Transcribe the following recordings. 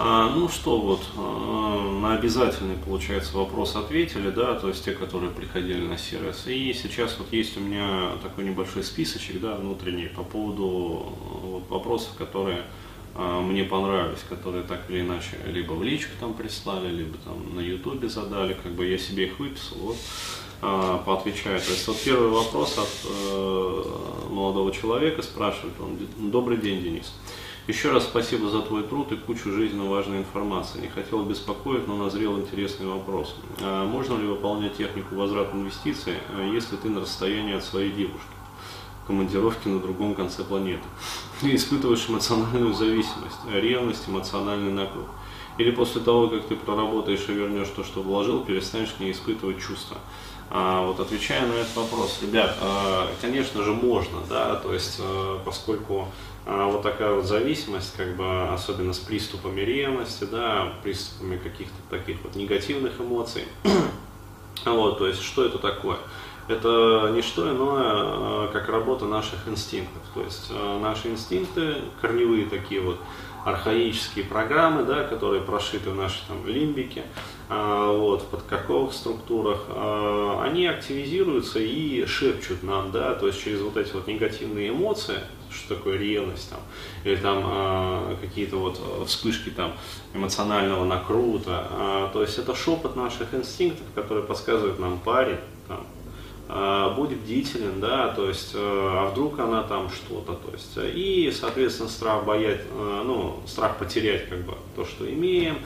А, ну что вот, а, на обязательный, получается, вопрос ответили, да, то есть те, которые приходили на сервис. И сейчас вот есть у меня такой небольшой списочек, да, внутренний по поводу вот, вопросов, которые а, мне понравились, которые так или иначе либо в личку там прислали, либо там на ютубе задали, как бы я себе их выписал, вот, а, поотвечаю. То есть вот первый вопрос от э, молодого человека спрашивает, он, добрый день, Денис. Еще раз спасибо за твой труд и кучу жизненно важной информации. Не хотел беспокоить, но назрел интересный вопрос. А можно ли выполнять технику возврата инвестиций, э, если ты на расстоянии от своей девушки? командировки на другом конце планеты. И испытываешь эмоциональную зависимость, ревность, эмоциональный накруг. Или после того, как ты проработаешь и вернешь то, что вложил, перестанешь не испытывать чувства. А, вот отвечая на этот вопрос, ребят, а, конечно же можно, да, то есть а, поскольку а, вот такая вот зависимость, как бы особенно с приступами ревности, да, приступами каких-то таких вот негативных эмоций, вот, то есть что это такое? Это не что иное, а, как работа наших инстинктов, то есть а, наши инстинкты корневые такие вот архаические программы, да, которые прошиты в нашей там, лимбике, а, вот, в подкорковых структурах, а, они активизируются и шепчут нам, да, то есть через вот эти вот негативные эмоции, что такое ревность там, или там а, какие-то вот вспышки там эмоционального накрута, то есть это шепот наших инстинктов, который подсказывает нам парень, там, а, будь бдителен, да, то есть, э, а вдруг она там что-то, то есть, э, и, соответственно, страх боять, э, ну, страх потерять, как бы, то, что имеем,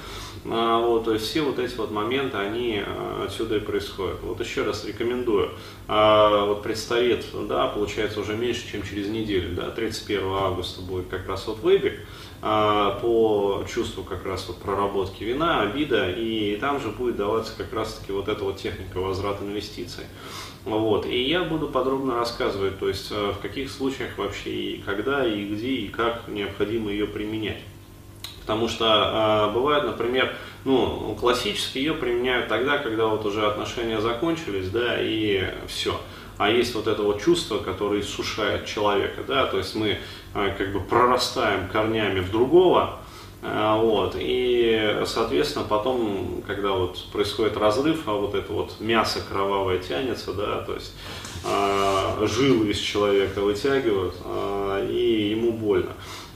а, вот, то есть, все вот эти вот моменты, они отсюда и происходят. Вот еще раз рекомендую, а, вот предстоит, да, получается, уже меньше, чем через неделю, да, 31 августа будет как раз вот выбег, по чувству как раз вот проработки вина, обида, и там же будет даваться как раз таки вот эта вот техника возврата инвестиций. Вот. И я буду подробно рассказывать, то есть э, в каких случаях вообще и когда, и где, и как необходимо ее применять. Потому что э, бывает, например, ну, классически ее применяют тогда, когда вот уже отношения закончились, да, и все. А есть вот это вот чувство, которое иссушает человека, да, то есть мы э, как бы прорастаем корнями в другого, вот. И, соответственно, потом, когда вот происходит разрыв, а вот это вот мясо кровавое тянется, да, то есть э, жилы из человека вытягивают, э, и ему больно.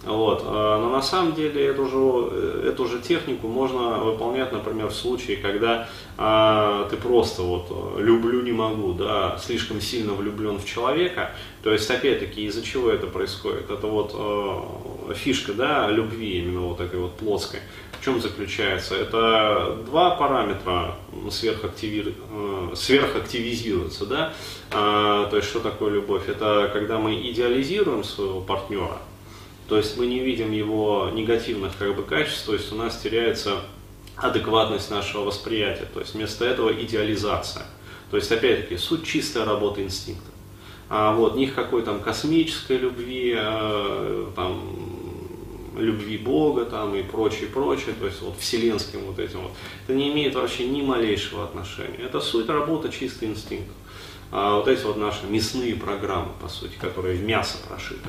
Вот. Но на самом деле эту же, эту же технику можно выполнять, например, в случае, когда а, ты просто вот люблю не могу, да, слишком сильно влюблен в человека. То есть, опять-таки, из-за чего это происходит? Это вот э, фишка, да, любви, именно вот этой вот плоской. В чем заключается? Это два параметра сверхактиви... э, сверхактивизируются, да. Э, то есть, что такое любовь? Это когда мы идеализируем своего партнера, то есть мы не видим его негативных как бы качеств, то есть у нас теряется адекватность нашего восприятия, то есть вместо этого идеализация. То есть опять-таки суть чистая работа инстинкта. А вот них какой там космической любви, э, там любви Бога там и прочее, прочее, то есть вот вселенским вот этим вот, это не имеет вообще ни малейшего отношения. Это суть работы чисто инстинктов. А вот эти вот наши мясные программы, по сути, которые в мясо прошиты.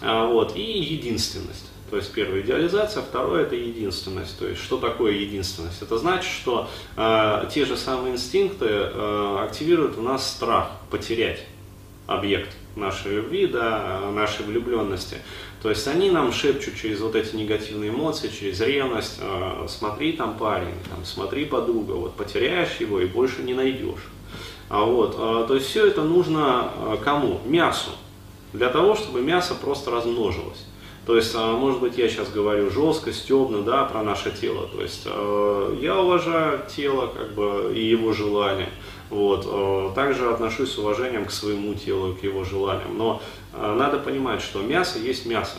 А, вот, и единственность. То есть первая идеализация, второе это единственность. То есть что такое единственность? Это значит, что э, те же самые инстинкты э, активируют у нас страх потерять объект нашей любви, да, нашей влюбленности. То есть они нам шепчут через вот эти негативные эмоции, через ревность, э, смотри там парень, там, смотри подруга, вот потеряешь его и больше не найдешь. А вот, э, то есть все это нужно э, кому? Мясу для того, чтобы мясо просто размножилось. То есть, а, может быть, я сейчас говорю жестко, стебно, да, про наше тело. То есть, э, я уважаю тело, как бы, и его желания. Вот. Э, также отношусь с уважением к своему телу, к его желаниям. Но надо понимать, что мясо есть мясо.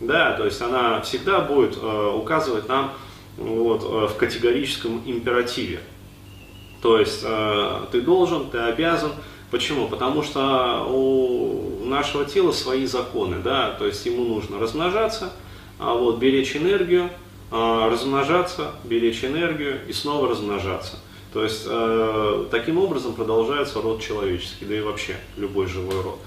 Да, то есть она всегда будет указывать нам вот, в категорическом императиве. То есть ты должен, ты обязан, Почему? Потому что у нашего тела свои законы, да, то есть ему нужно размножаться, а вот беречь энергию, а, размножаться, беречь энергию и снова размножаться. То есть э, таким образом продолжается род человеческий, да и вообще любой живой род.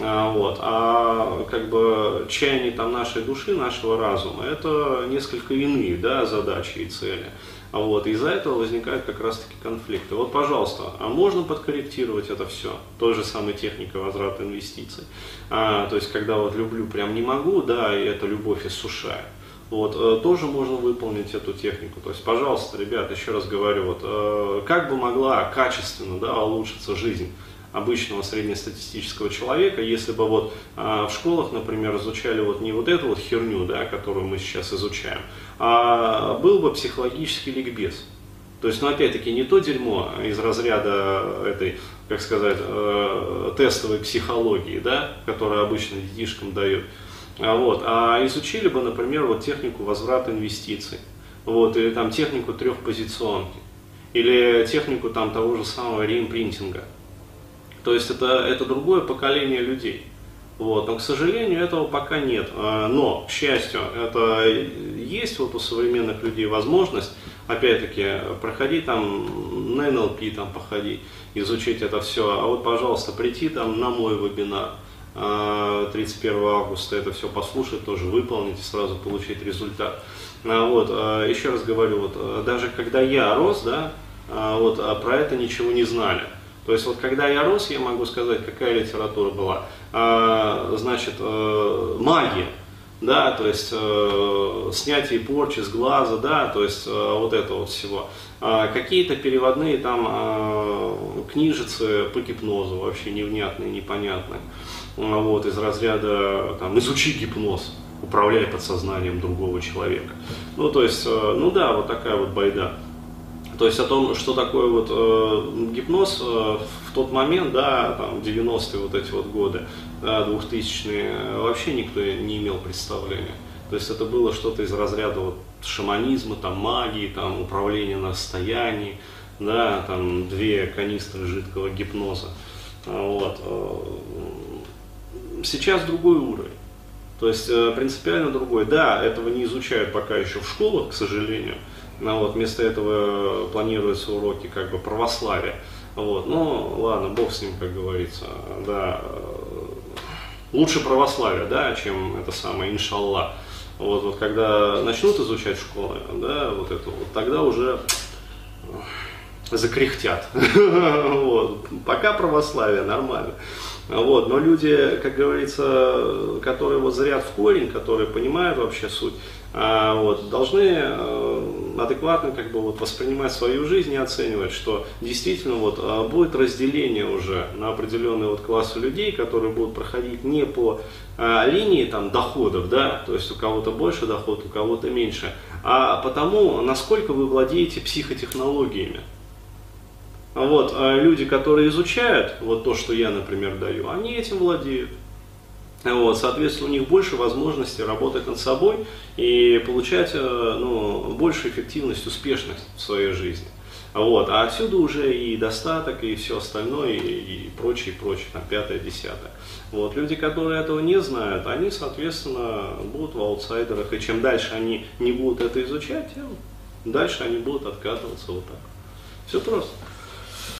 А, вот. А как бы чаяние там нашей души, нашего разума, это несколько иные да, задачи и цели. А вот, из-за этого возникают как раз-таки конфликты. Вот, пожалуйста, а можно подкорректировать это все? Той же самой техникой возврата инвестиций. А, то есть, когда вот люблю, прям не могу, да, и эта любовь иссушает. Вот, э, тоже можно выполнить эту технику. То есть, пожалуйста, ребят, еще раз говорю, вот, э, как бы могла качественно да, улучшиться жизнь обычного среднестатистического человека, если бы вот а, в школах, например, изучали вот не вот эту вот херню, да, которую мы сейчас изучаем, а был бы психологический ликбез. То есть, ну, опять-таки, не то дерьмо из разряда этой, как сказать, э, тестовой психологии, да, которую обычно детишкам дают, а, вот, а изучили бы, например, вот технику возврата инвестиций, вот, или там технику трехпозиционки, или технику там того же самого реимпринтинга. То есть это, это другое поколение людей. Вот. Но, к сожалению, этого пока нет. А, но, к счастью, это есть вот у современных людей возможность, опять-таки, проходить там на НЛП, там походить, изучить это все. А вот, пожалуйста, прийти там на мой вебинар 31 а, августа, это все послушать, тоже выполнить и сразу получить результат. А, вот, еще раз говорю, вот, даже когда я рос, да, вот, про это ничего не знали. То есть вот когда я рос, я могу сказать, какая литература была. А, значит, э, магия, да, то есть э, снятие порчи с глаза, да, то есть э, вот это вот всего. А, какие-то переводные там э, книжицы по гипнозу, вообще невнятные, непонятные. А, вот, из разряда там, изучи гипноз, управляй подсознанием другого человека. Ну, то есть, э, ну да, вот такая вот байда. То есть о том, что такое вот э, гипноз э, в тот момент, да, там 90-е вот эти вот годы, да, 2000-е, вообще никто не имел представления. То есть это было что-то из разряда вот шаманизма, там магии, там управления на расстоянии, да, там две канистры жидкого гипноза. Вот. Э, сейчас другой уровень. То есть э, принципиально другой. Да, этого не изучают пока еще в школах, к сожалению. Ну, вот, вместо этого планируются уроки как бы православия. Вот, ну, ладно, бог с ним, как говорится, да. Лучше православие, да, чем это самое, иншалла. Вот, вот когда начнут изучать школы, да, вот это вот, тогда уже закряхтят. вот. Пока православие нормально. Вот. Но люди, как говорится, которые вот зрят в корень, которые понимают вообще суть, вот, должны э, адекватно как бы вот воспринимать свою жизнь и оценивать, что действительно вот а, будет разделение уже на определенные вот классы людей, которые будут проходить не по а, линии там доходов, да, то есть у кого-то больше доход, у кого-то меньше, а потому, насколько вы владеете психотехнологиями. Вот, люди, которые изучают вот то, что я, например, даю, они этим владеют. Вот, соответственно, у них больше возможностей работать над собой и получать э, ну, большую эффективность, успешность в своей жизни. Вот, а отсюда уже и достаток, и все остальное, и, и прочее, прочее, там, пятое, десятое. Вот, люди, которые этого не знают, они, соответственно, будут в аутсайдерах, и чем дальше они не будут это изучать, тем дальше они будут откатываться вот так. Все просто.